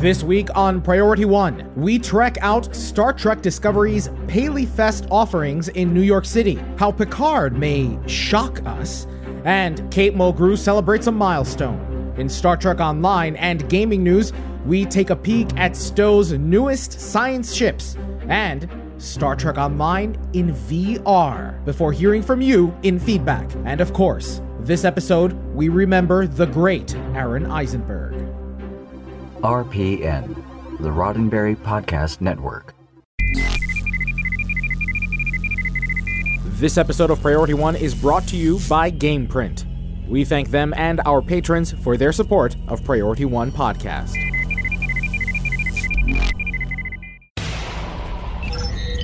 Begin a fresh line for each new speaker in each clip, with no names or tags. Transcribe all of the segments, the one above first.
This week on Priority One, we trek out Star Trek Discovery's Paley Fest offerings in New York City, how Picard may shock us, and Kate Mulgrew celebrates a milestone. In Star Trek Online and gaming news, we take a peek at STO's newest science ships and Star Trek Online in VR before hearing from you in feedback. And of course, this episode, we remember the great Aron Eisenberg.
RPN, the Roddenberry Podcast Network.
This episode of Priority One is brought to you by GamePrint. We thank them and our patrons for their support of Priority One Podcast.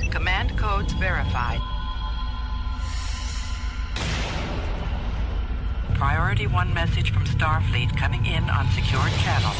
Command codes verified. Priority 1 message from Starfleet coming in on secured channel.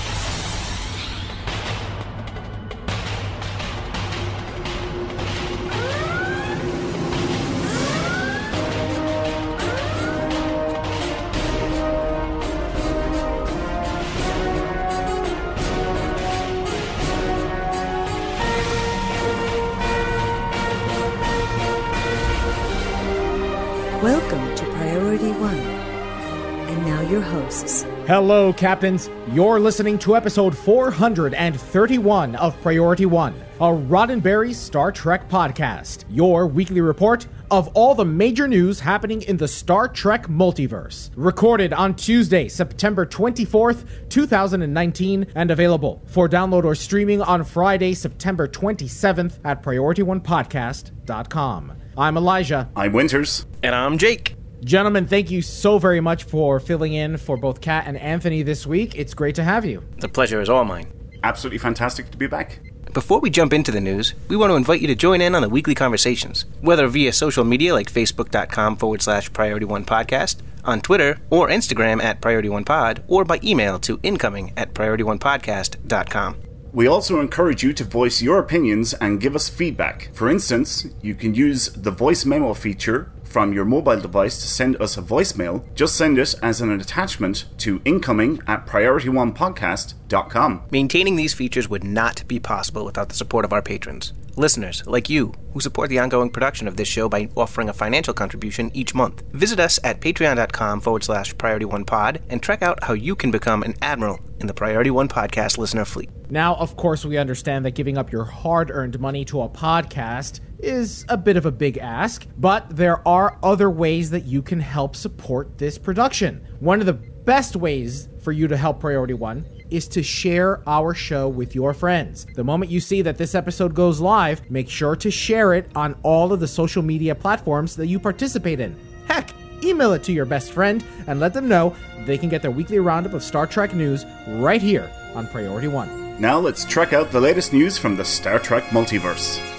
And now your hosts.
Hello, Captains. You're listening to episode 431 of Priority One, a Roddenberry Star Trek podcast, your weekly report of all the major news happening in the Star Trek multiverse. Recorded on Tuesday, September 24th, 2019, and available for download or streaming on Friday, September 27th at PriorityOnePodcast.com. I'm Elijah.
I'm Winters.
And I'm Jake.
Gentlemen, thank you so very much for filling in for both Kat and Anthony this week. It's great to have you.
The pleasure is all mine.
Absolutely fantastic to be back.
Before we jump into the news, we want to invite you to join in on the weekly conversations, whether via social media like facebook.com forward slash priority one podcast, on Twitter or Instagram at priority one pod, or by email to incoming at priorityonepodcast.com.
We also encourage you to voice your opinions and give us feedback. For instance, you can use the voice memo feature from your mobile device to send us a voicemail. Just send it as an attachment to incoming at priorityonepodcast.com.
Maintaining these features would not be possible without the support of our patrons. Listeners like you, who support the ongoing production of this show by offering a financial contribution each month. Visit us at patreon.com forward slash priority one pod and check out how you can become an admiral in the Priority One podcast listener fleet.
Now, of course, we understand that giving up your hard earned money to a podcast is a bit of a big ask, but there are other ways that you can help support this production. One of the best ways for you to help Priority One is to share our show with your friends. The moment you see that this episode goes live, make sure to share it on all of the social media platforms that you participate in. Heck, email it to your best friend and let them know they can get their weekly roundup of Star Trek news right here on Priority One.
Now let's check out the latest news from the Star Trek multiverse.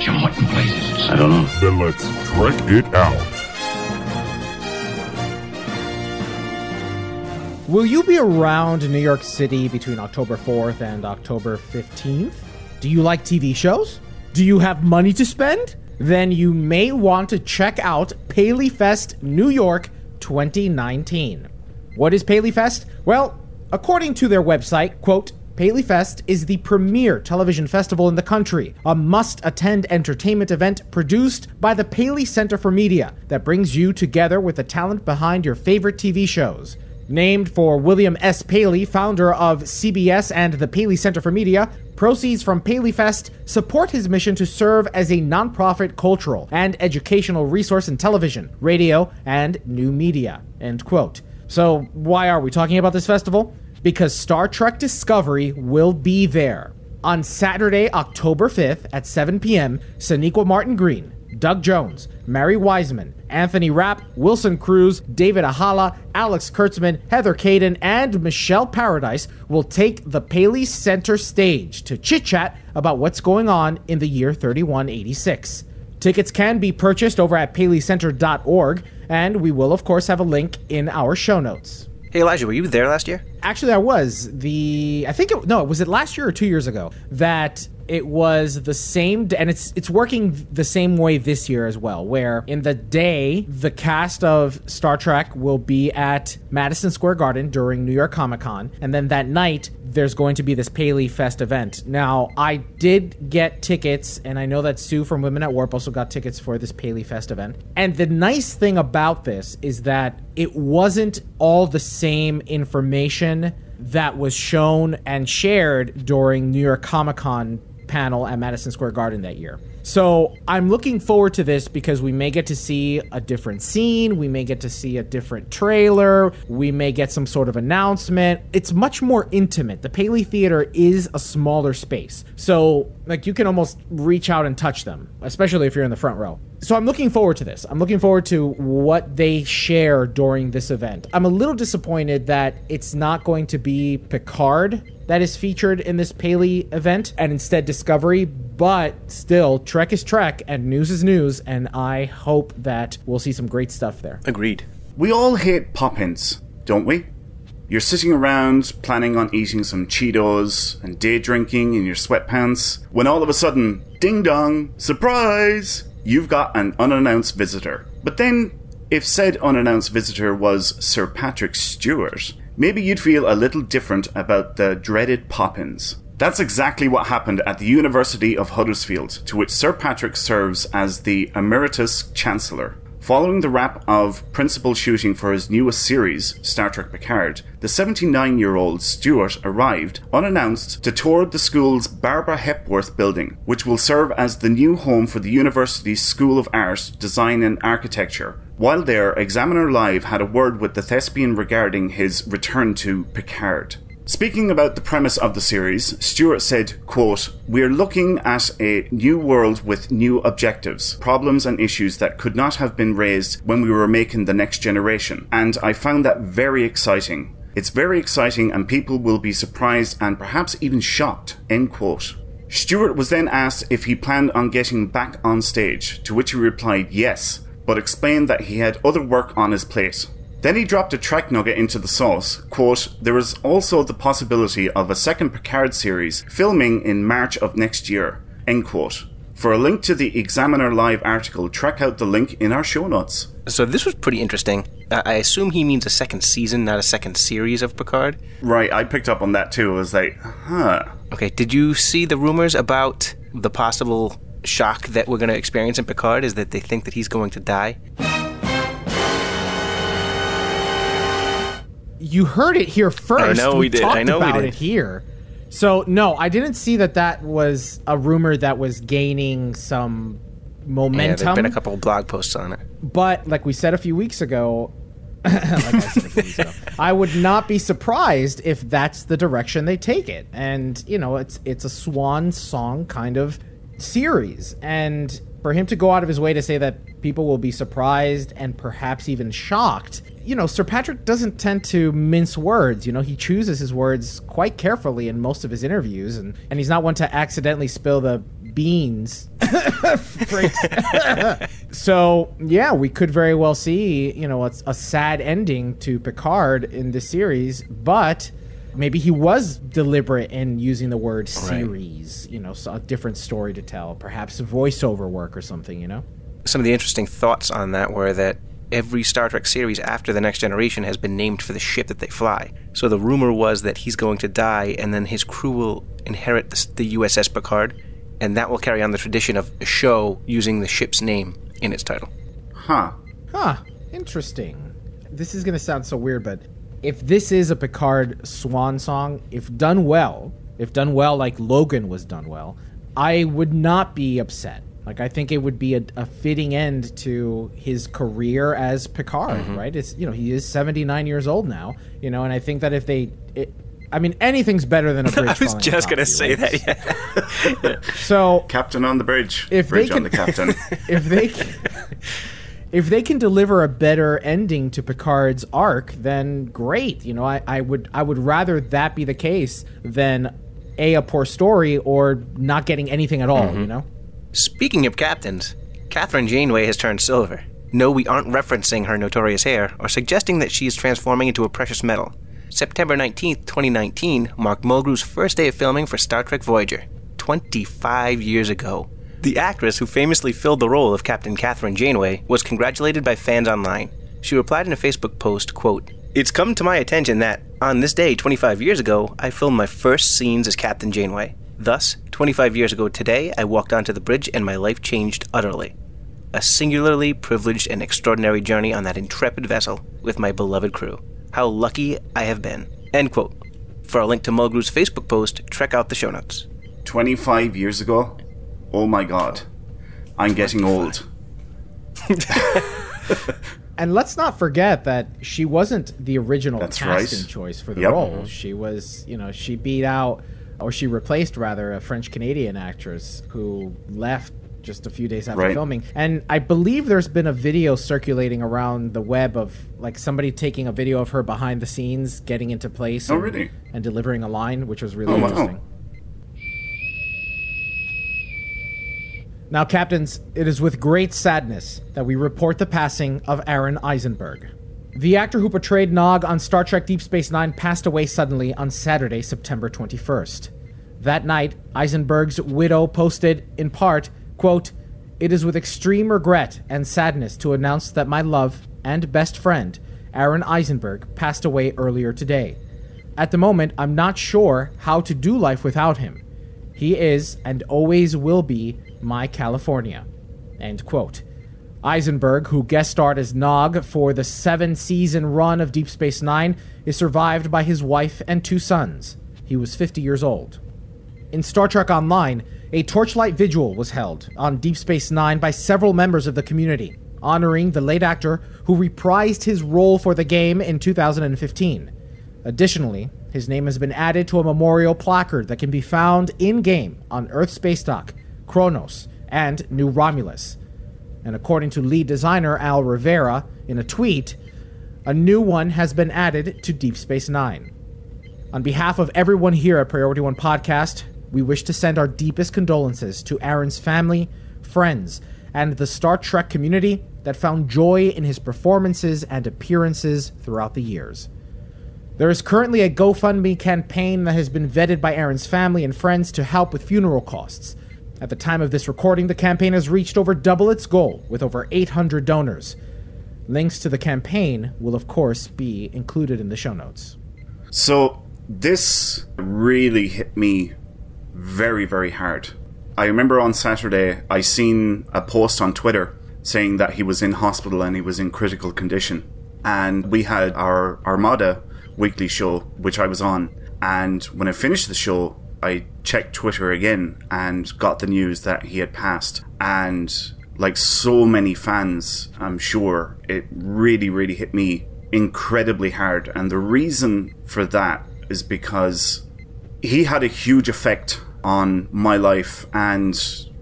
Jim, what in blazes?
I don't know.
Then let's trek it out.
Will you be around New York City between October 4th and October 15th? Do you like TV shows? Do you have money to spend? Then you may want to check out Paley Fest New York 2019. What is Paley Fest? Well, according to their website, quote, Paley Fest is the premier television festival in the country, a must attend entertainment event produced by the Paley Center for Media that brings you together with the talent behind your favorite TV shows. Named for William S. Paley, founder of CBS and the Paley Center for Media, proceeds from Paley Fest support his mission to serve as a nonprofit cultural and educational resource in television, radio, and new media. End quote. So, why are we talking about this festival? Because Star Trek Discovery will be there. On Saturday, October 5th at 7 p.m., Sonequa Martin Green, Doug Jones, Mary Wiseman, Anthony Rapp, Wilson Cruz, David Ajala, Alex Kurtzman, Heather Kadin, and Michelle Paradise will take the Paley Center stage to chit chat about what's going on in the year 3186. Tickets can be purchased over at paleycenter.org, and we will, of course, have a link in our show notes.
Hey Elijah, were you there last year?
Actually, I was. The I think it no, was it last year or two years ago that it was the same and it's it's working the same way this year as well where in the day the cast of Star Trek will be at Madison Square Garden during New York Comic Con and then that night there's going to be this Paley Fest event. Now, I did get tickets, and I know that Sue from Women at Warp also got tickets for this Paley Fest event. And the nice thing about this is that it wasn't all the same information that was shown and shared during New York Comic Con panel at Madison Square Garden that year. So I'm looking forward to this because we may get to see a different scene, we may get to see a different trailer, we may get some sort of announcement. It's much more intimate. The Paley Theater is a smaller space. So like you can almost reach out and touch them, especially if you're in the front row. So I'm looking forward to this. I'm looking forward to what they share during this event. I'm a little disappointed that it's not going to be Picard that is featured in this Paley event and instead Discovery, but still, Trek is Trek and news is news, and I hope that we'll see some great stuff there.
Agreed.
We all hate pop-ins, don't we? You're sitting around planning on eating some Cheetos and day drinking in your sweatpants when all of a sudden, ding dong, surprise! You've got an unannounced visitor. But then, if said unannounced visitor was Sir Patrick Stewart, maybe you'd feel a little different about the dreaded pop-ins. That's exactly what happened at the University of Huddersfield, to which Sir Patrick serves as the Emeritus Chancellor. Following the wrap of principal shooting for his newest series, Star Trek Picard, the 79 year old Stewart arrived, unannounced, to tour the school's Barbara Hepworth building, which will serve as the new home for the university's School of Art, Design and Architecture. While there, Examiner Live had a word with the thespian regarding his return to Picard. Speaking about the premise of the series, Stewart said, quote, We're looking at a new world with new objectives, problems and issues that could not have been raised when we were making the next generation. And I found that very exciting. It's very exciting and people will be surprised and perhaps even shocked, end quote. Stewart was then asked if he planned on getting back on stage, to which he replied yes, but explained that he had other work on his plate. Then he dropped a track nugget into the sauce. Quote, There is also the possibility of a second Picard series filming in March of next year. End quote. For a link to the Examiner Live article, track out the link in our show notes.
So this was pretty interesting. I assume he means a second season, not a second series of Picard.
Right, I picked up on that too. I was like, huh.
Okay, did you see the rumors about the possible shock that we're going to experience in Picard? Is that they think that he's going to die?
You heard it here first.
I know we did. I know we
about
did.
it here. So no, I didn't see that. That was a rumor that was gaining some momentum.
Yeah, there's been a couple of blog posts on it.
But like we said a few weeks ago, like I said a few weeks ago, I would not be surprised if that's the direction they take it. And you know, it's it's a swan song kind of series, and for him to go out of his way to say that people will be surprised and perhaps even shocked. You know, Sir Patrick doesn't tend to mince words. You know, he chooses his words quite carefully in most of his interviews, and, and he's not one to accidentally spill the beans so yeah, we could very well see you know a, a sad ending to Picard in this series, but maybe he was deliberate in using the word series. You know, so a different story to tell, perhaps voiceover work or something. You know.
Some of the interesting thoughts on that were that every Star Trek series after The Next Generation has been named for the ship that they fly. So the rumor was that he's going to die and then his crew will inherit the, the USS Picard, and that will carry on the tradition of a show using the ship's name in its title.
Huh.
Huh. Interesting. This is going to sound so weird, but if this is a Picard swan song, if done well, if done well like Logan was done well, I would not be upset. Like I think it would be a, a fitting end to his career as Picard, right? It's you know he is seventy nine years old now, you know, and I think that if they, it, I mean, anything's better than a bridge.
I was just gonna
you,
say
right?
that, yeah.
So
Captain on the bridge.
If they
bridge on the captain.
if they can, if they can deliver a better ending to Picard's arc, then great. You know, I, I would I would rather that be the case than a a poor story or not getting anything at all.
Mm-hmm.
You know.
Speaking of captains, Kathryn Janeway has turned silver. No, we aren't referencing her notorious hair or suggesting that she is transforming into a precious metal. September 19th, 2019 marked Mulgrew's first day of filming for Star Trek Voyager, 25 years ago. The actress who famously filled the role of Captain Kathryn Janeway was congratulated by fans online. She replied in a Facebook post, quote, It's come to my attention that, On this day, 25 years ago, I filmed my first scenes as Captain Janeway. Thus, 25 years ago today, I walked onto the bridge and my life changed utterly. A singularly privileged and extraordinary journey on that intrepid vessel with my beloved crew. How lucky I have been. End quote. For a link to Mulgrew's Facebook post, check out the show notes.
25 years ago? Oh my god. I'm getting old.
And let's not forget that she wasn't the original
That's
casting
right.
choice for the
Yep.
role. Mm-hmm. She was, you know, she beat out, or she replaced rather, a French Canadian actress who left just a few days after
Right.
filming. And I believe there's been a video circulating around the web of like somebody taking a video of her behind the scenes, getting into place,
Oh,
and,
really?
and delivering a line, which was really
Oh, wow.
interesting. Now, captains, it is with great sadness that we report the passing of Aron Eisenberg. The actor who portrayed Nog on Star Trek Deep Space Nine passed away suddenly on Saturday, September 21st. That night, Eisenberg's widow posted, in part, quote, It is with extreme regret and sadness to announce that my love and best friend, Aron Eisenberg, passed away earlier today. At the moment, I'm not sure how to do life without him. He is and always will be my California. End quote. Eisenberg, who guest starred as Nog for the seven season run of Deep Space Nine, is survived by his wife and two sons. He was 50 years old. In Star Trek Online, a torchlight vigil was held on Deep Space Nine by several members of the community, honoring the late actor who reprised his role for the game in 2015. Additionally, his name has been added to a memorial placard that can be found in game on Earth Space Dock, Kronos, and New Romulus. And according to lead designer Al Rivera in a tweet, a new one has been added to Deep Space Nine. On behalf of everyone here at Priority One Podcast, we wish to send our deepest condolences to Aron's family, friends, and the Star Trek community that found joy in his performances and appearances throughout the years. There is currently a GoFundMe campaign that has been vetted by Aron's family and friends to help with funeral costs. At the time of this recording, the campaign has reached over double its goal with over 800 donors. Links to the campaign will, of course, be included in the show notes.
So this really hit me very, very hard. I remember on Saturday I seen a post on Twitter saying that he was in hospital and he was in critical condition. And we had our Armada weekly show, which I was on. And when I finished the show, I checked Twitter again and got the news that he had passed. And like so many fans, I'm sure, it really, really hit me incredibly hard. And the reason for that is because he had a huge effect on my life and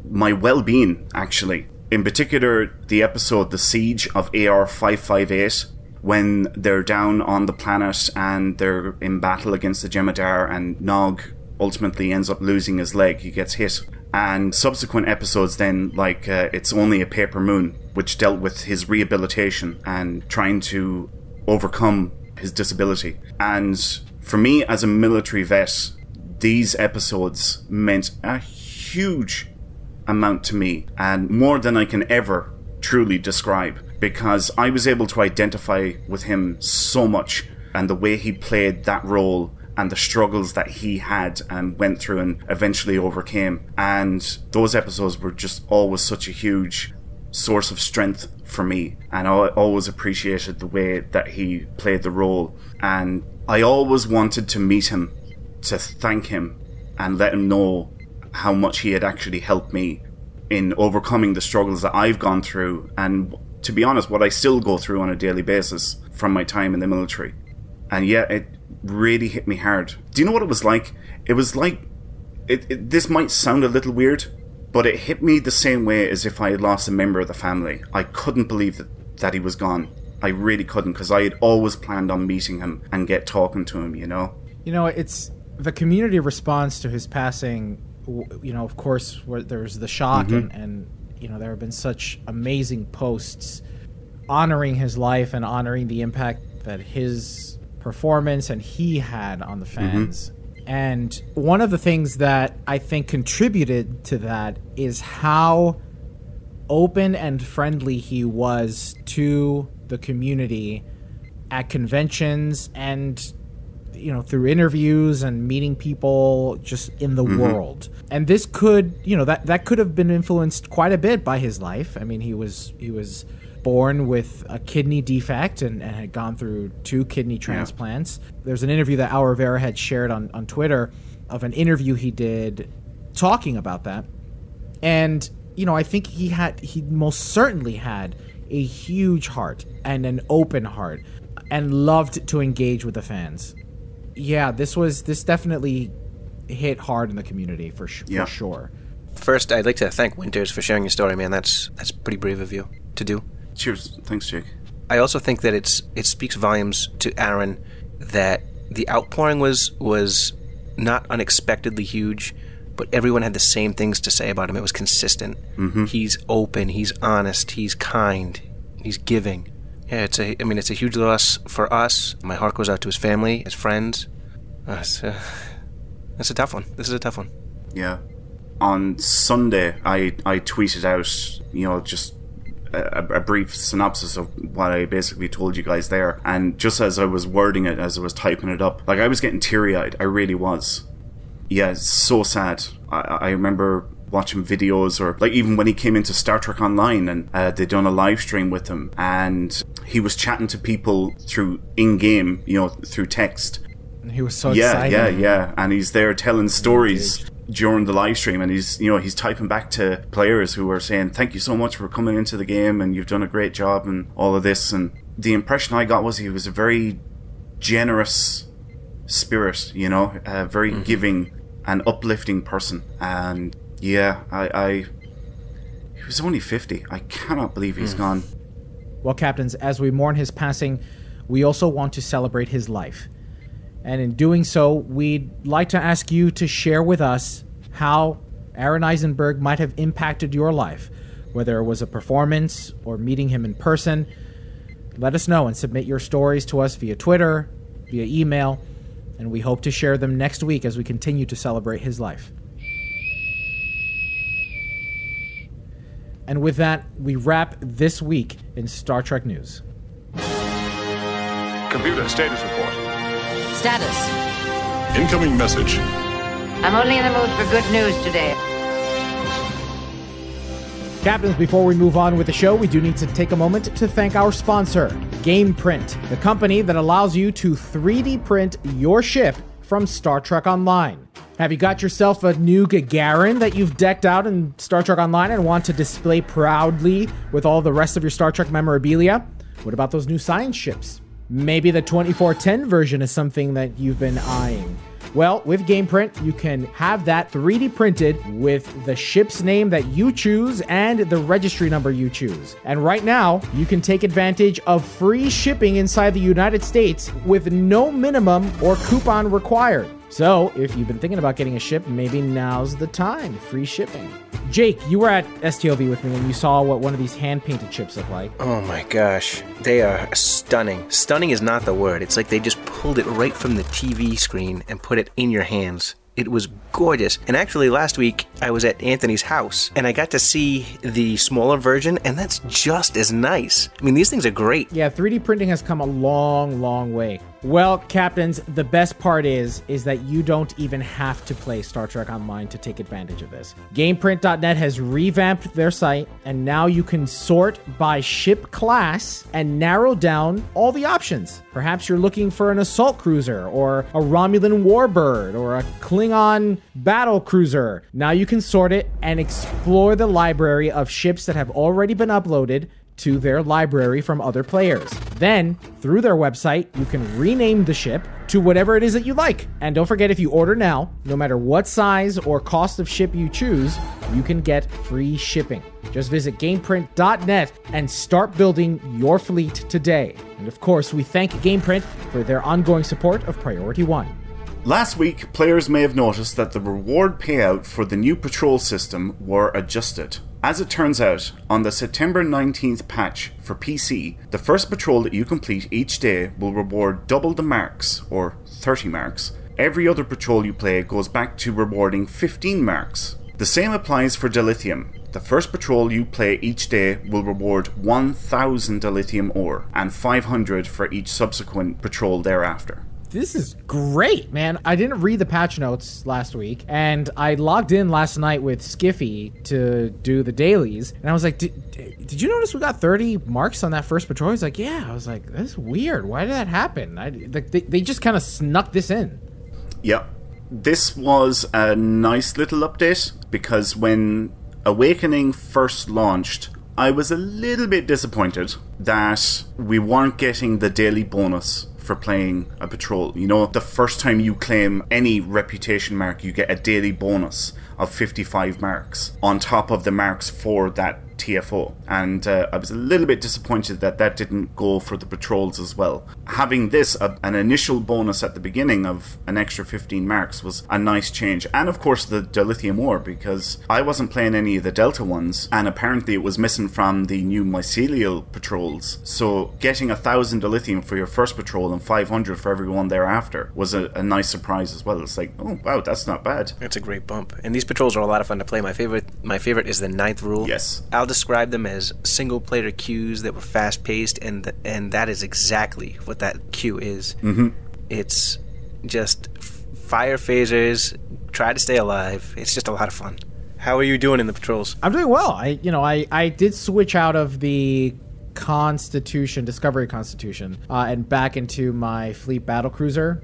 my well being, actually. In particular, the episode The Siege of AR 558, when they're down on the planet and they're in battle against the Jem'Hadar, and Nog ultimately ends up losing his leg. He gets hit. And subsequent episodes, then, like uh, It's Only a Paper Moon, which dealt with his rehabilitation and trying to overcome his disability. And for me, as a military vet, these episodes meant a huge amount to me and more than I can ever truly describe because I was able to identify with him so much and the way he played that role and the struggles that he had and went through and eventually overcame. And those episodes were just always such a huge source of strength for me. And I always appreciated the way that he played the role. And I always wanted to meet him to thank him and let him know how much he had actually helped me in overcoming the struggles that I've gone through and to be honest what I still go through on a daily basis from my time in the military. And yet, it really hit me hard. Do you know what it was like? It was like it, it this might sound a little weird, but it hit me the same way as if I had lost a member of the family. I couldn't believe that, that he was gone. I really couldn't because I had always planned on meeting him and get talking to him, you know?
You know, it's the community response to his passing. You know, of course, where there's the shock, mm-hmm. and, and you know, there have been such amazing posts honoring his life and honoring the impact that his performance and he had on the mm-hmm. fans. And one of the things that I think contributed to that is how open and friendly he was to the community at conventions and you know, through interviews and meeting people just in the mm-hmm. world. And this could, you know, that that could have been influenced quite a bit by his life. I mean, he was he was born with a kidney defect and, and had gone through two kidney transplants. There's an interview that Al Rivera had shared on, on Twitter of an interview he did talking about that. And, you know, I think he had, he most certainly had a huge heart and an open heart and loved to engage with the fans. Yeah, this was, this definitely hit hard in the community for, sh-
Yeah.
for sure.
First, I'd like to thank Winters for sharing your story, man. That's that's pretty brave of you to do.
Cheers. Thanks, Jake.
I also think that it's it speaks volumes to Aron that the outpouring was was not unexpectedly huge, but everyone had the same things to say about him. It was consistent. Mm-hmm. He's open. He's honest. He's kind. He's giving. Yeah, it's a. I mean, it's a huge loss for us. My heart goes out to his family, his friends. Uh, it's, uh, it's a tough one. This is a tough one.
Yeah. On Sunday, I, I tweeted out, you know, just a, a brief synopsis of what I basically told you guys there. And just as I was wording it, as I was typing it up, like I was getting teary eyed. I really was. Yeah, it's so sad. I, I remember watching videos or like even when he came into Star Trek Online and uh, they done a live stream with him and he was chatting to people through in game, you know, through text
And he was so
yeah,
excited.
yeah, yeah. And he's there telling stories during the live stream, and he's you know he's typing back to players who are saying thank you so much for coming into the game, and you've done a great job, and all of this. And the impression I got was he was a very generous spirit, you know, a very mm-hmm. giving and uplifting person. And yeah, I, I he was only fifty. I cannot believe he's mm. gone.
Well, captains, as we mourn his passing, we also want to celebrate his life. And in doing so, we'd like to ask you to share with us how Aron Eisenberg might have impacted your life, whether it was a performance or meeting him in person. Let us know and submit your stories to us via Twitter, via email, and we hope to share them next week as we continue to celebrate his life. And with that, we wrap this week in Star Trek news.
Computer status report.
Status.
Incoming message.
I'm only in the mood for good news today.
Captains, before we move on with the show, we do need to take a moment to thank our sponsor, GamePrint, the company that allows you to 3D print your ship from Star Trek Online. Have you got yourself a new Gagarin that you've decked out in Star Trek Online and want to display proudly with all the rest of your Star Trek memorabilia? What about those new science ships? Maybe the 2410 version is something that you've been eyeing. Well, with GamePrint, you can have that 3D printed with the ship's name that you choose and the registry number you choose. And right now, you can take advantage of free shipping inside the United States with no minimum or coupon required. So, if you've been thinking about getting a ship, maybe now's the time. Free shipping. Jake, you were at STOV with me and you saw what one of these hand painted ships look like.
Oh my gosh, they are stunning. Stunning is not the word. It's like they just pulled it right from the TV screen and put it in your hands. It was gorgeous. And actually, last week I was at Anthony's house and I got to see the smaller version, and that's just as nice. I mean, these things are great.
Yeah, 3D printing has come a long, long way. Well, captains, the best part is is that you don't even have to play Star Trek Online to take advantage of this. Gameprint.net has revamped their site, and now you can sort by ship class and narrow down all the options. Perhaps you're looking for an assault cruiser, or a Romulan warbird, or a Klingon battle cruiser. Now you can sort it and explore the library of ships that have already been uploaded to their library from other players. Then, through their website, you can rename the ship to whatever it is that you like. And don't forget, if you order now, no matter what size or cost of ship you choose, you can get free shipping. Just visit GamePrint.net and start building your fleet today. And of course, we thank GamePrint for their ongoing support of Priority One.
Last week, players may have noticed that the reward payout for the new patrol system were adjusted. As it turns out, on the September 19th patch for PC, the first patrol that you complete each day will reward double the marks, or 30 marks. Every other patrol you play goes back to rewarding 15 marks. The same applies for dilithium. The first patrol you play each day will reward 1000 dilithium ore, and 500 for each subsequent patrol thereafter.
This is great, man. I didn't read the patch notes last week, and I logged in last night with Skiffy to do the dailies, and I was like, did, you notice we got 30 marks on that first patrol? He's like, yeah. I was like, that's weird. Why did that happen? I, they, they just kind of snuck this in.
Yep. This was a nice little update because when Awakening first launched, I was a little bit disappointed that we weren't getting the daily bonus for playing a patrol. You know, the first time you claim any reputation mark, you get a daily bonus of 55 marks on top of the marks for that TFO. And uh, I was a little bit disappointed that that didn't go for the patrols as well. Having this, a, an initial bonus at the beginning of an extra 15 marks, was a nice change. And of course, the dilithium ore, because I wasn't playing any of the Delta ones, and apparently it was missing from the new mycelial patrols. So getting a thousand dilithium for your first patrol and 500 for everyone thereafter was a, a nice surprise as well. It's like, oh wow, that's not bad.
It's a great bump, and these patrols are a lot of fun to play. My favorite, my favorite is the ninth rule.
Yes.
I'll describe them as single player queues that were fast paced, and th- and that is exactly what that queue is. Mm-hmm. It's just f- fire phasers. Try to stay alive. It's just a lot of fun. How are you doing in the patrols?
I'm doing well. I, you know, I, I did switch out of the Constitution, Discovery Constitution, uh, and back into my fleet battle cruiser.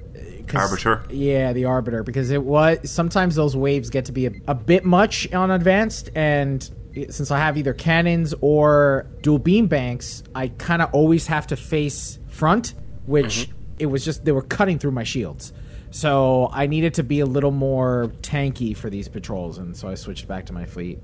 Arbiter?
Yeah, the Arbiter, because it was sometimes those waves get to be a, a bit much on advanced, and since I have either cannons or dual beam banks, I kind of always have to face front, which mm-hmm. it was just they were cutting through my shields. So I needed to be a little more tanky for these patrols, and so I switched back to my fleet.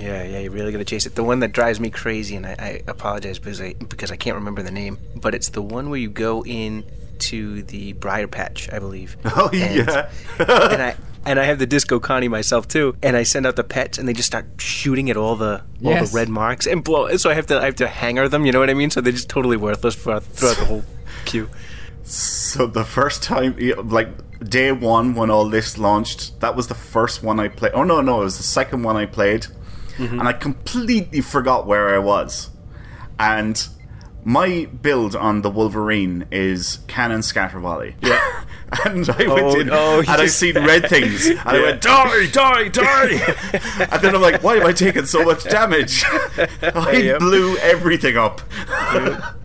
Yeah, yeah, you really gotta chase it. The one that drives me crazy, and I, I apologize because I because I can't remember the name, but it's the one where you go in to the Briar Patch, I believe.
Oh,
And-
yeah.
and I and I have the Disco Connie myself too, and I send out the pets, and they just start shooting at all the all
Yes.
the red marks and blow. So I have to I have to hanger them. You know what I mean? So they're just totally worthless for, throughout the whole queue.
So the first time, like day one when all this launched, that was the first one I played. Oh no, no, it was the second one I played, mm-hmm. and I completely forgot where I was. And my build on the Wolverine is Cannon Scatter Volley. Yeah. and I went
Oh,
in
no,
and I
you-
seen red things, and I went die, die, die. and then I'm like, why am I taking so much damage? I
Yep.
blew everything up.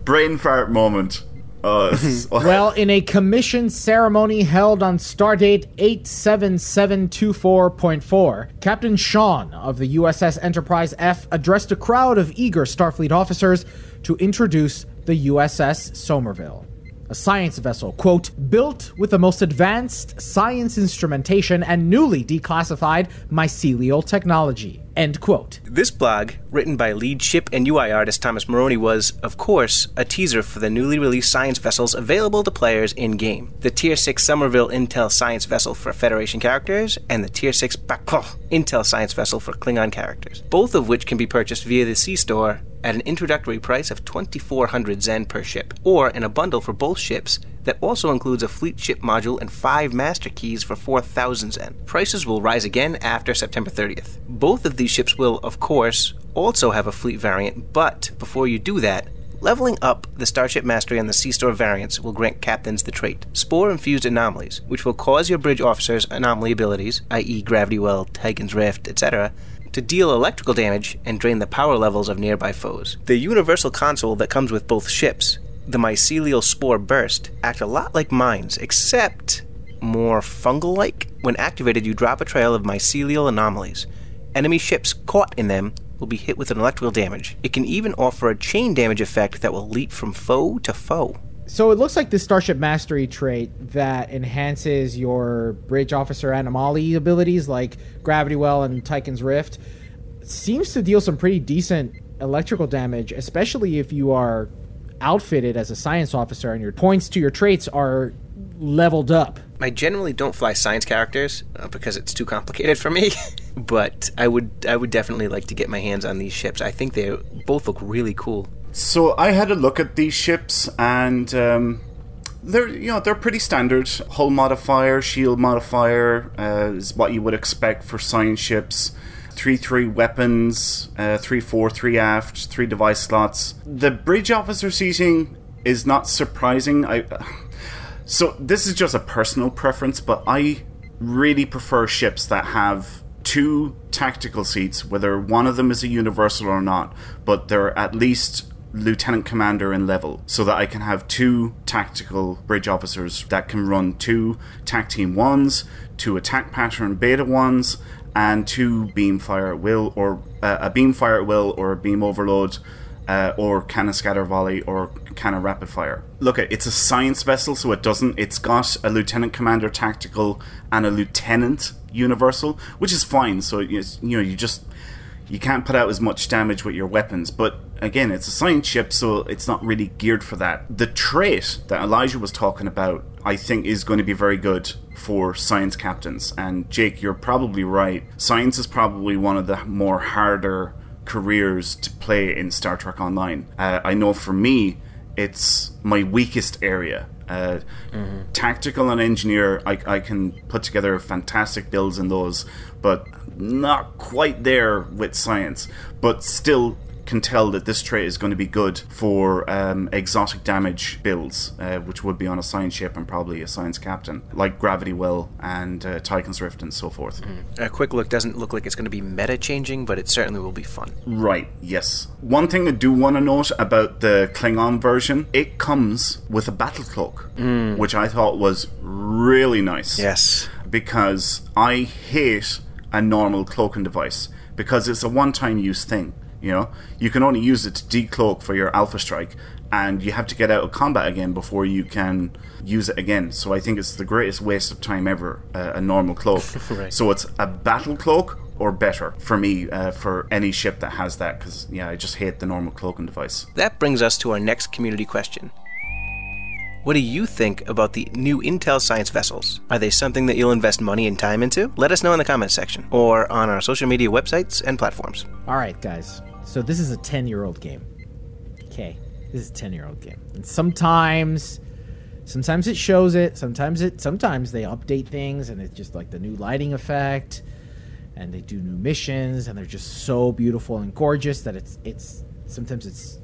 Brain fart moment. Uh,
Well, in a commission ceremony held on stardate 87724.4, Captain Shon of the USS Enterprise F addressed a crowd of eager Starfleet officers to introduce the USS Somerville. A science vessel, quote, built with the most advanced science instrumentation and newly declassified mycelial technology, end quote.
This blog, written by lead ship and UI artist Thomas Marrone, was, of course, a teaser for the newly released science vessels available to players in game. The Tier 6 Somerville Intel science vessel for Federation characters, and the Tier 6 Bakov Intel science vessel for Klingon characters, both of which can be purchased via the C Store at an introductory price of 2400 Zen per ship, or in a bundle for both ships that also includes a fleet ship module and five master keys for 4000 Zen. Prices will rise again after September 30th. Both of these ships will, of course, also have a fleet variant, but before you do that, Leveling up the Starship Mastery and the C Store variants will grant captains the trait Spore Infused Anomalies, which will cause your bridge officers' anomaly abilities, i.e., Gravity Well, Tyken's Rift, etc., to deal electrical damage and drain the power levels of nearby foes. The universal console that comes with both ships, the Mycelial Spore Burst, act a lot like mines, except more fungal like. When activated, you drop a trail of mycelial anomalies. Enemy ships caught in them will be hit with an electrical damage. It can even offer a chain damage effect that will leap from foe to foe.
So it looks like this Starship Mastery trait that enhances your bridge officer anomaly abilities like Gravity Well and Tyken's Rift seems to deal some pretty decent electrical damage, especially if you are outfitted as a science officer and your points to your traits are leveled up.
I generally don't fly science characters uh, because it's too complicated for me, but I would I would definitely like to get my hands on these ships. I think they both look really cool.
So I had a look at these ships, and um, they're you know they're pretty standard. Hull modifier, shield modifier uh, is what you would expect for science ships. Three three weapons, uh, three four three aft, three device slots. The bridge officer seating is not surprising. I. So this is just a personal preference, but I really prefer ships that have two tactical seats, whether one of them is a universal or not, but they're at least lieutenant commander in level, so that I can have two tactical bridge officers that can run two tac team ones, two attack pattern beta ones, and two beam fire will, or uh, a beam fire will, or a beam overload uh, or cannon scatter volley or cannon rapid fire. Look, it's a science vessel, so it doesn't. It's got a lieutenant commander tactical and a lieutenant universal, which is fine. So you know you just you can't put out as much damage with your weapons, but again, it's a science ship, so it's not really geared for that. The trait that Elijah was talking about, I think, is going to be very good for science captains. And Jake, you're probably right. Science is probably one of the more harder careers to play in Star Trek Online. Uh, I know for me, it's my weakest area. Uh, mm-hmm. Tactical and engineer, I, I can put together fantastic builds in those, but not quite there with science. But still, can tell that this trait is going to be good for um, exotic damage builds, uh, which would be on a science ship and probably a science captain, like Gravity Well and uh, Tyken's Rift and so forth.
Mm. A quick look doesn't look like it's going to be meta changing, but it certainly will be fun.
Right, yes. One thing I do want to note about the Klingon version, it comes with a battle cloak, mm. which I thought was really nice.
Yes.
Because I hate a normal cloaking device because it's a one time use thing. You know, you can only use it to decloak for your alpha strike, and you have to get out of combat again before you can use it again. So I think it's the greatest waste of time ever. Uh, a normal cloak. right. So it's a battle cloak or better for me uh, for any ship that has that because yeah, I just hate the normal cloaking device.
That brings us to our next community question. What do you think about the new Intel science vessels? Are they something that you'll invest money and time into? Let us know in the comments section or on our social media websites and platforms.
All right, guys. So this is a 10 year old game. Okay. This is a 10 year old game. And sometimes sometimes it shows it, sometimes it sometimes they update things and it's just like the new lighting effect and they do new missions and they're just so beautiful and gorgeous that it's it's sometimes it's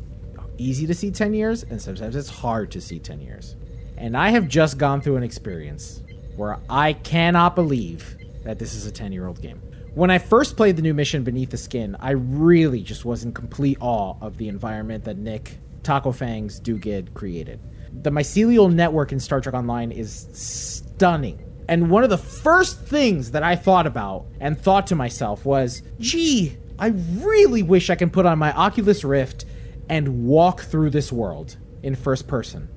easy to see 10 years and sometimes it's hard to see 10 years. And I have just gone through an experience where I cannot believe that this is a 10 year old game. When I first played the new mission Beneath the Skin, I really just was in complete awe of the environment that Nick Taco Fangs Duguid created. The mycelial network in Star Trek Online is stunning. And one of the first things that I thought about and thought to myself was, gee, I really wish I can put on my Oculus Rift and walk through this world in first person.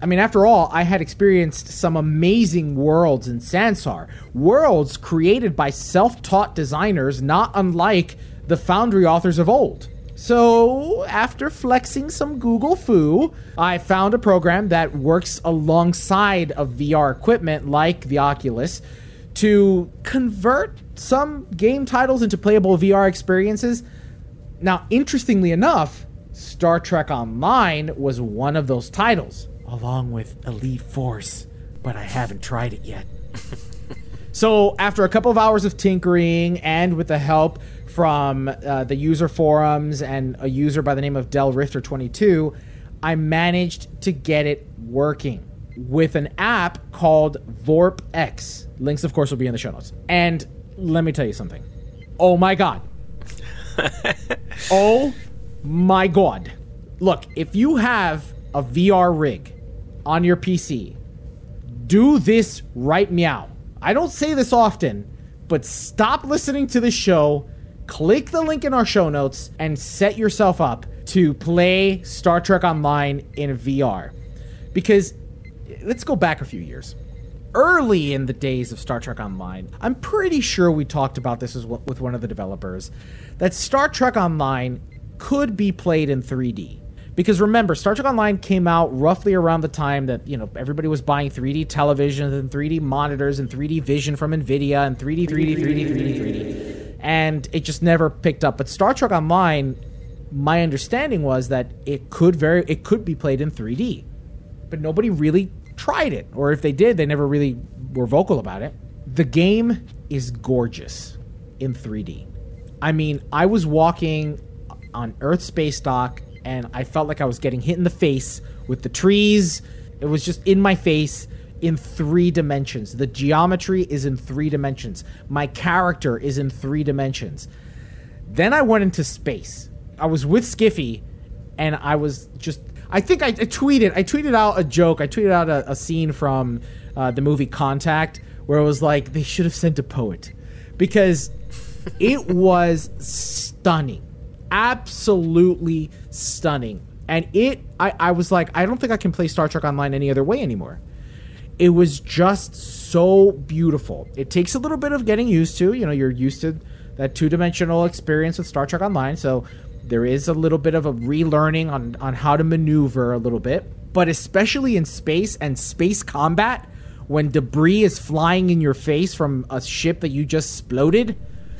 I mean, after all, I had experienced some amazing worlds in Sansar. Worlds created by self taught designers, not unlike the Foundry authors of old. So, after flexing some Google foo, I found a program that works alongside of VR equipment like the Oculus to convert some game titles into playable VR experiences. Now, interestingly enough, Star Trek Online was one of those titles along with Elite Force, but I haven't tried it yet. so, after a couple of hours of tinkering and with the help from uh, the user forums and a user by the name of Del Rifter 22, I managed to get it working with an app called Vorp X. Links, of course, will be in the show notes. And let me tell you something. Oh my god. oh my god. Look, if you have a VR rig on your PC. Do this right meow. I don't say this often, but stop listening to the show, click the link in our show notes, and set yourself up to play Star Trek Online in VR. Because let's go back a few years. Early in the days of Star Trek Online, I'm pretty sure we talked about this with one of the developers that Star Trek Online could be played in 3D. Because remember, Star Trek Online came out roughly around the time that, you know, everybody was buying 3D televisions and 3D monitors and 3D vision from Nvidia and 3D, 3D, 3D, 3D, 3D. And it just never picked up. But Star Trek Online, my understanding was that it could very it could be played in 3D. But nobody really tried it. Or if they did, they never really were vocal about it. The game is gorgeous in 3D. I mean, I was walking on Earth Space Dock and I felt like I was getting hit in the face with the trees. It was just in my face. in three dimensions. The geometry is in three dimensions. My character is in three dimensions. Then I went into space. I was with Skiffy, and I was just. I think I, tweeted. I tweeted out a joke. I tweeted out a, a scene from uh, the movie Contact, where it was like they should have sent a poet, because it was stunning, absolutely stunning. And it, I, I was like, I don't think I can play Star Trek Online any other way anymore it was just so beautiful. It takes a little bit of getting used to. You know, you're used to that two dimensional experience with Star Trek Online, so there is a little bit of a relearning on on how to maneuver a little bit. But especially in space and space combat, when debris is flying in your face from a ship that you just exploded,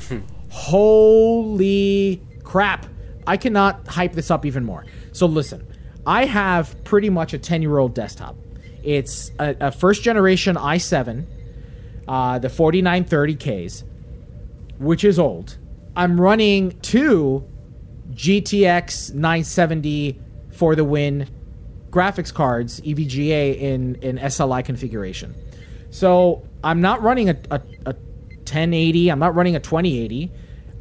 holy crap! I cannot hype this up even more. So listen, I have pretty much a ten year old desktop. It's a, a first generation i7, uh, the 4930Ks, which is old. I'm running two GTX 970 for the win graphics cards, EVGA, in, in SLI configuration. So I'm not running a, a, a 1080, I'm not running a 2080.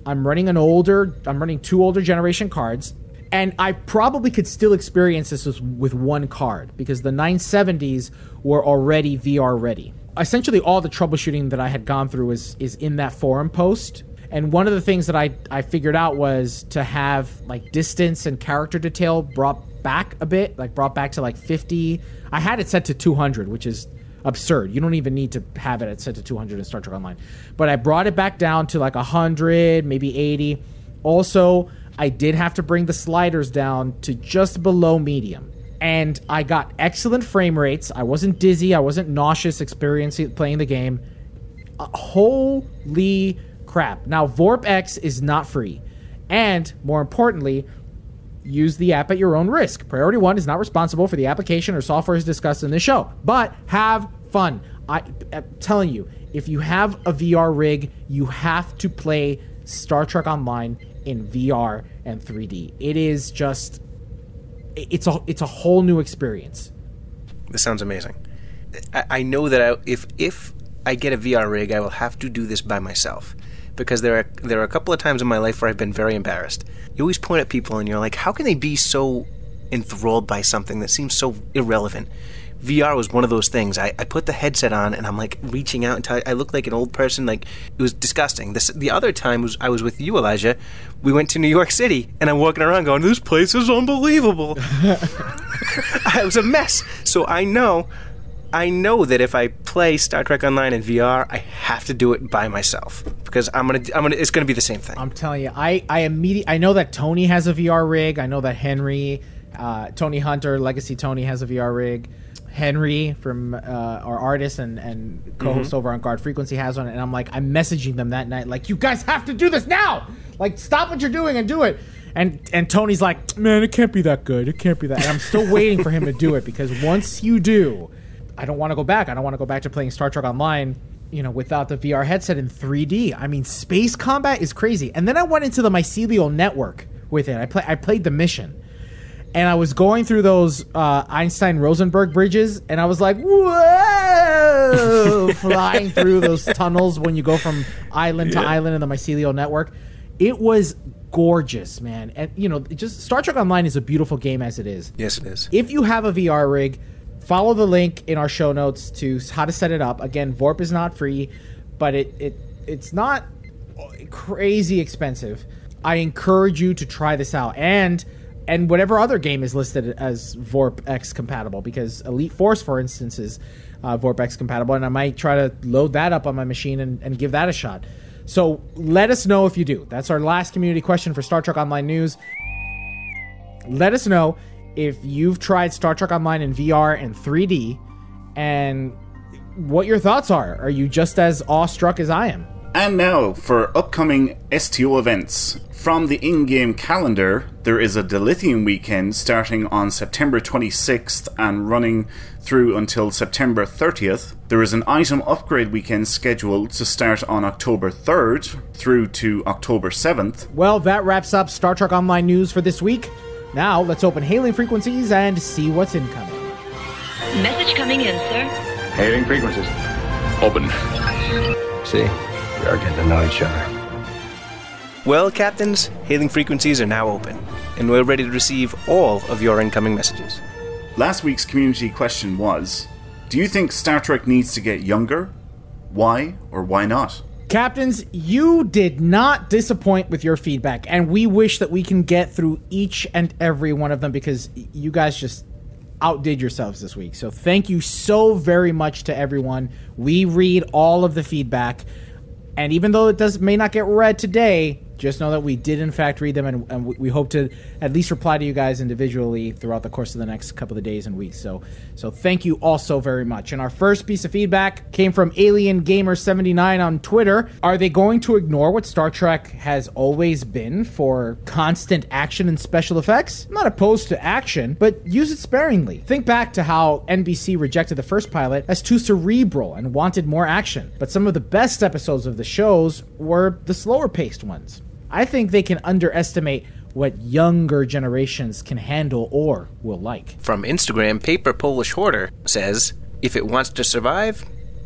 I'm running an older, I'm running two older generation cards and I probably could still experience this with, with one card because the 970s were already VR ready. Essentially, all the troubleshooting that I had gone through is is in that forum post. And one of the things that I, I figured out was to have like distance and character detail brought back a bit, like brought back to like 50. I had it set to 200, which is absurd. You don't even need to have it set to 200 in Star Trek Online. But I brought it back down to like 100, maybe 80. Also, I did have to bring the sliders down to just below medium. And I got excellent frame rates. I wasn't dizzy. I wasn't nauseous experiencing playing the game. Uh, holy crap. Now, VorpX is not free. And more importantly, use the app at your own risk. Priority One is not responsible for the application or software as discussed in this show, but have fun. I, I'm telling you, if you have a VR rig, you have to play Star Trek Online in VR and 3D. It is just it's a it's a whole new experience.
This sounds amazing. I, I know that I, if if I get a VR rig, I will have to do this by myself because there are there are a couple of times in my life where I've been very embarrassed. You always point at people and you're like, how can they be so enthralled by something that seems so irrelevant? VR was one of those things. I, I put the headset on and I'm like reaching out and I, I looked like an old person. Like it was disgusting. This the other time was I was with you, Elijah. We went to New York City and I'm walking around going, "This place is unbelievable." I was a mess. So I know, I know that if I play Star Trek Online in VR, I have to do it by myself because I'm gonna, I'm gonna, it's gonna be the same thing.
I'm telling you, I I immediately I know that Tony has a VR rig. I know that Henry, uh, Tony Hunter, Legacy Tony has a VR rig. Henry from uh, our artist and, and co-host over on Guard Frequency has one, and I'm like, I'm messaging them that night, like, you guys have to do this now. Like, stop what you're doing and do it. And and Tony's like, man, it can't be that good. It can't be that. And I'm still waiting for him to do it because once you do, I don't want to go back. I don't want to go back to playing Star Trek Online, you know, without the VR headset in 3D. I mean, space combat is crazy. And then I went into the mycelial network with it. I play I played the mission. And I was going through those uh, Einstein Rosenberg bridges, and I was like, whoa, flying through those tunnels when you go from island to island in the mycelial network. It was gorgeous, man. And, you know, just Star Trek Online is a beautiful game as it is.
yes, it is.
If you have a VR rig, follow the link in our show notes to how to set it up. Again, Vorp is not free, but it, it it's not crazy expensive. I encourage you to try this out and and whatever other game is listed as VorpX compatible because Elite Force, for instance, is uh, VorpX compatible, and I might try to load that up on my machine and, and give that a shot. So let us know if you do. That's our last community question for Star Trek Online News let us know if you've tried Star Trek Online in VR and 3D and what your thoughts are. Are you just as awestruck as I am?
And now for upcoming STO events. From the in game calendar, there is a Dilithium weekend starting on September 26th and running through until September 30th. There is an item upgrade weekend scheduled to start on October 3rd through to October 7th.
Well, that wraps up Star Trek Online news for this week. Now, let's open hailing frequencies and see what's incoming.
Message coming in, sir.
Hailing frequencies. Open.
See, we are getting to know each other.
Well, captains, hailing frequencies are now open, and we're ready to receive all of your incoming messages.
Last week's community question was Do you think Star Trek needs to get younger? Why or why not?
Captains, you did not disappoint with your feedback, and we wish that we can get through each and every one of them because you guys just outdid yourselves this week. So thank you so very much to everyone. We read all of the feedback, and even though it does may not get read today, just know that we did in fact read them, and, and we- hope to at least reply to you guys individually throughout the course of the next couple of days and weeks. So, so thank you all so very much. And our first piece of feedback came from Alien Gamer 79 on Twitter. Are they going to ignore what Star Trek has always been for constant action and special effects? I'm not opposed to action, but use it sparingly. Think back to how NBC rejected the first pilot as too cerebral and wanted more action. But some of the best episodes of the shows were the slower paced ones. I think they can underestimate what younger generations can handle or will like.
From Instagram, Paper Polish Hoarder says, If it wants to survive,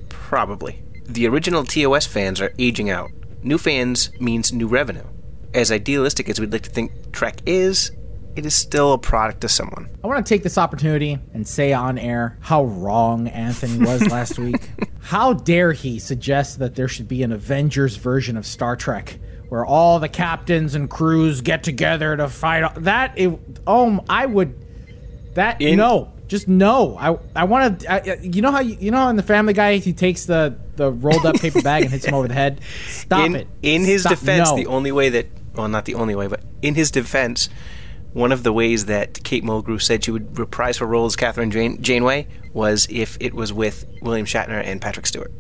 probably. The original TOS fans are aging out. New fans means new revenue. As idealistic as we'd like to think Trek is, it is still a product to someone.
I want to take this opportunity and say on air how wrong Anthony was last week. How dare he suggest that there should be an Avengers version of Star Trek where all the captains and crews get together to fight that it oh I would that
In-
no just no I I want to you know how you, you know how in the Family Guy he takes the the rolled up paper bag and hits him over the head stop
in,
it
in his
Stop-
defense,
no.
the only way that, well, not the only way, but in his defense, one of the ways that Kate Mulgrew said she would reprise her role as Kathryn Jane, Janeway was if it was with William Shatner and Patrick Stewart.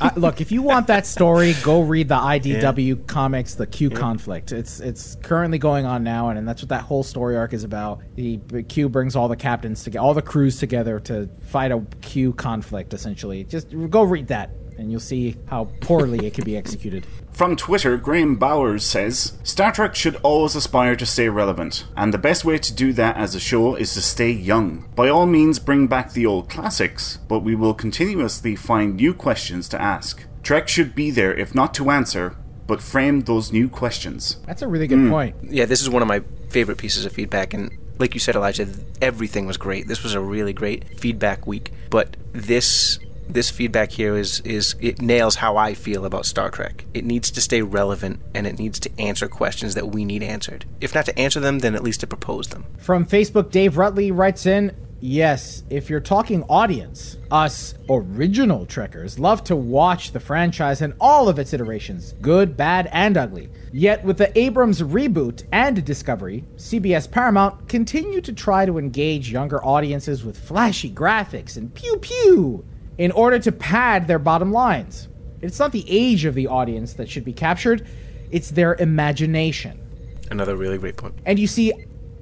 I, look, if you want that story, go read the IDW comics, the Q conflict. It's it's currently going on now, and, and that's what that whole story arc is about. The Q brings all the captains together, all the crews together to fight a Q conflict. Essentially, just go read that, and you'll see how poorly it could be executed.
From Twitter, Graham Bowers says Star Trek should always aspire to stay relevant, and the best way to do that as a show is to stay young. By all means, bring back the old classics, but we will continuously find new questions to ask. Trek should be there, if not to answer, but frame those new questions.
That's a really good hmm. point.
Yeah, this is one of my favorite pieces of feedback, and like you said, Elijah, everything was great. This was a really great feedback week, but this this feedback here is is it nails how I feel about Star Trek. It needs to stay relevant and it needs to answer questions that we need answered. If not to answer them, then at least to propose them.
From Facebook, Dave Rutley writes in Yes, if you're talking audience, us original Trekkers love to watch the franchise in all of its iterations, good, bad, and ugly. Yet, with the Abrams reboot and Discovery, CBS Paramount continue to try to engage younger audiences with flashy graphics and pew pew in order to pad their bottom lines. It's not the age of the audience that should be captured, it's their imagination.
Another really great point.
And you see,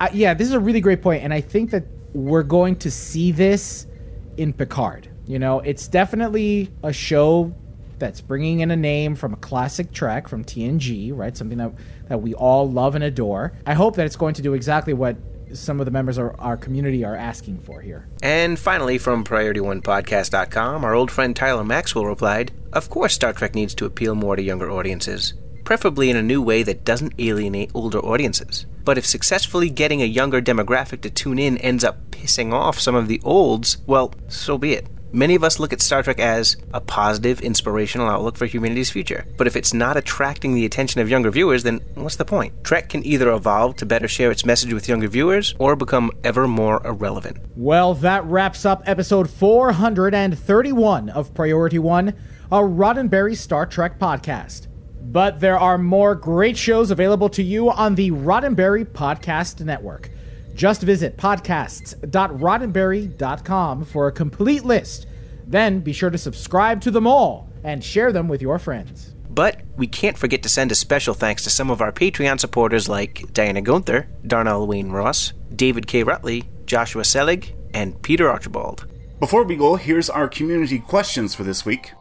uh, yeah, this is a really great point, and I think that we're going to see this in Picard. You know, it's definitely a show that's bringing in a name from a classic Trek from TNG, right? Something that that we all love and adore. I hope that it's going to do exactly what some of the members of our community are asking for here.
And finally, from PriorityOnePodcast.com, our old friend Tyler Maxwell replied, Of course, Star Trek needs to appeal more to younger audiences, preferably in a new way that doesn't alienate older audiences. But if successfully getting a younger demographic to tune in ends up pissing off some of the olds, well, so be it. Many of us look at Star Trek as a positive, inspirational outlook for humanity's future. But if it's not attracting the attention of younger viewers, then what's the point? Trek can either evolve to better share its message with younger viewers or become ever more irrelevant.
Well, that wraps up episode 431 of Priority One, a Roddenberry Star Trek podcast. But there are more great shows available to you on the Roddenberry Podcast Network. Just visit podcasts.roddenberry.com for a complete list. Then be sure to subscribe to them all and share them with your friends.
But we can't forget to send a special thanks to some of our Patreon supporters like Diana Gunther, Darnell Wayne Ross, David K. Rutley, Joshua Selig, and Peter Archibald.
Before we go, here's our community questions for this week.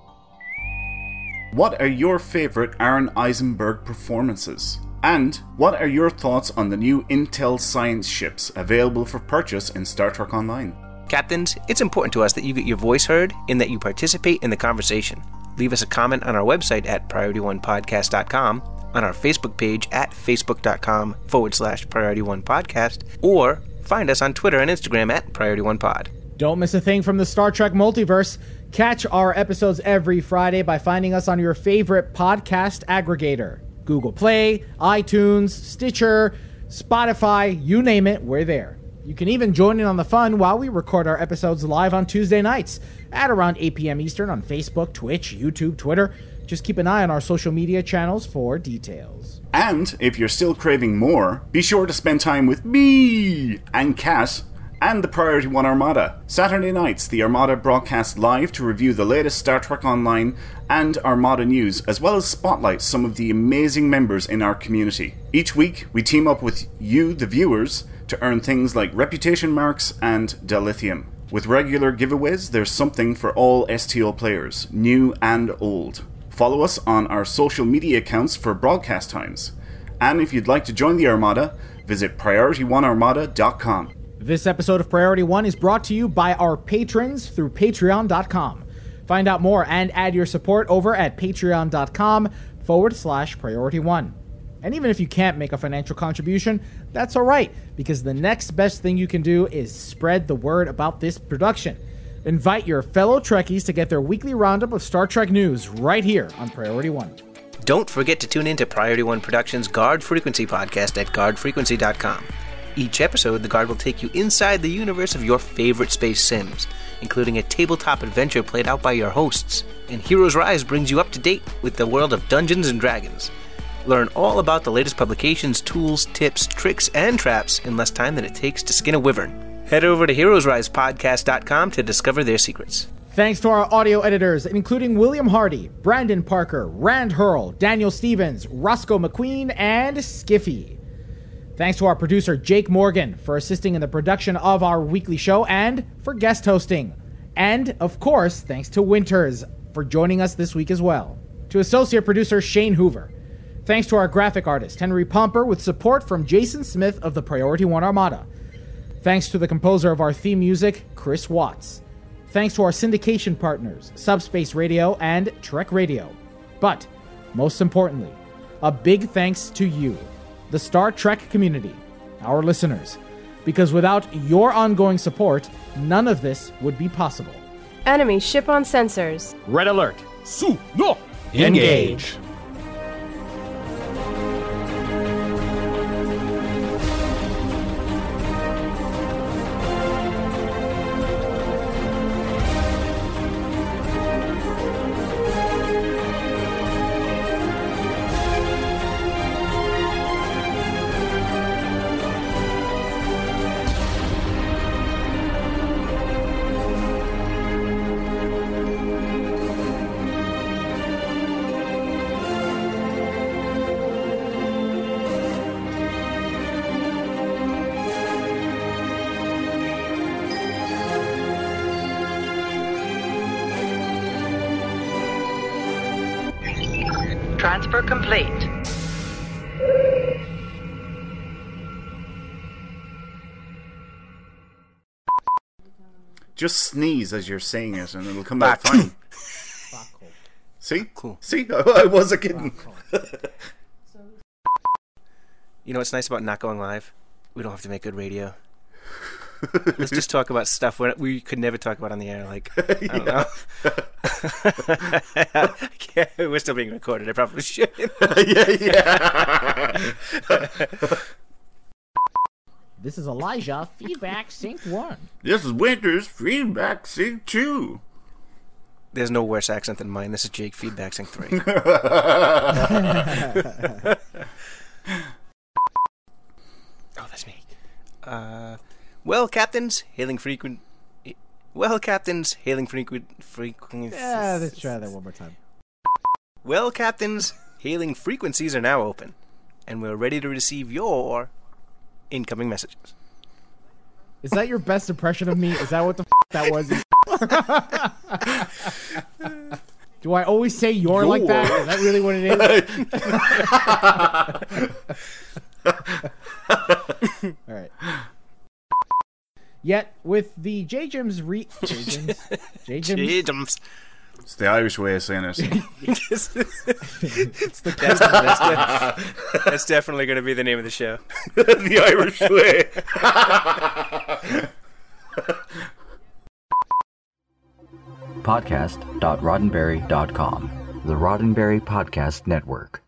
What are your favorite Aron Eisenberg performances? And what are your thoughts on the new Intel science ships available for purchase in Star Trek Online?
Captains, it's important to us that you get your voice heard and that you participate in the conversation. Leave us a comment on our website at priority1podcast.com, on our Facebook page at facebook.com forward slash priority one podcast, or find us on Twitter and Instagram at priority one pod.
Don't miss a thing from the Star Trek multiverse. Catch our episodes every Friday by finding us on your favorite podcast aggregator Google Play, iTunes, Stitcher, Spotify, you name it, we're there. You can even join in on the fun while we record our episodes live on Tuesday nights at around 8 p.m. Eastern on Facebook, Twitch, YouTube, Twitter. Just keep an eye on our social media channels for details.
And if you're still craving more, be sure to spend time with me and Kat and the Priority One Armada. Saturday nights, the Armada broadcasts live to review the latest Star Trek Online and Armada news, as well as spotlight some of the amazing members in our community. Each week, we team up with you, the viewers, to earn things like reputation marks and dilithium. With regular giveaways, there's something for all STO players, new and old. Follow us on our social media accounts for broadcast times. And if you'd like to join the Armada, visit PriorityOneArmada.com.
This episode of Priority One is brought to you by our patrons through patreon.com. Find out more and add your support over at patreon.com forward slash priority one. And even if you can't make a financial contribution, that's all right, because the next best thing you can do is spread the word about this production. Invite your fellow Trekkies to get their weekly roundup of Star Trek news right here on Priority One.
Don't forget to tune in to Priority One Productions' Guard Frequency podcast at guardfrequency.com. Each episode, the Guard will take you inside the universe of your favorite space sims, including a tabletop adventure played out by your hosts. And Heroes Rise brings you up to date with the world of Dungeons and Dragons. Learn all about the latest publications, tools, tips, tricks, and traps in less time than it takes to skin a wyvern. Head over to heroesrisepodcast.com to discover their secrets.
Thanks to our audio editors, including William Hardy, Brandon Parker, Rand Hurl, Daniel Stevens, Roscoe McQueen, and Skiffy. Thanks to our producer, Jake Morgan, for assisting in the production of our weekly show and for guest hosting. And, of course, thanks to Winters for joining us this week as well. To associate producer Shane Hoover. Thanks to our graphic artist, Henry Pomper, with support from Jason Smith of the Priority One Armada. Thanks to the composer of our theme music, Chris Watts. Thanks to our syndication partners, Subspace Radio and Trek Radio. But, most importantly, a big thanks to you, the Star Trek community, our listeners, because without your ongoing support, none of this would be possible.
Enemy ship on sensors.
Red alert.
Su no.
Engage.
Transfer
Just sneeze as you're saying it, and it'll come back fine. See?
Cool.
See? I wasn't kidding.
You know what's nice about not going live? We don't have to make good radio. Let's just talk about stuff we we could never talk about on the air. Like, I don't know. I We're still being recorded. I probably should.
yeah, yeah.
This is Elijah, feedback sync one.
This is Winter's feedback sync two.
There's no worse accent than mine. This is Jake Feedback Sync 3. oh, that's me. Uh, well, captains, hailing frequent. Well, captains, hailing frequent. frequent
Yeah, let's try that one more time.
Well, captains, hailing frequencies are now open, and we're ready to receive your incoming messages.
Is that your best impression of me? Is that what the f- that was? Do I always say "you're" like that? Is that really what it is? All right. Yet with the J Jims re J Jims J Jims.
It's the Irish way of saying it.
that's, that's, de- that's definitely going to be the name of the show.
the Irish way.
Podcast.roddenberry.com. The Roddenberry Podcast Network.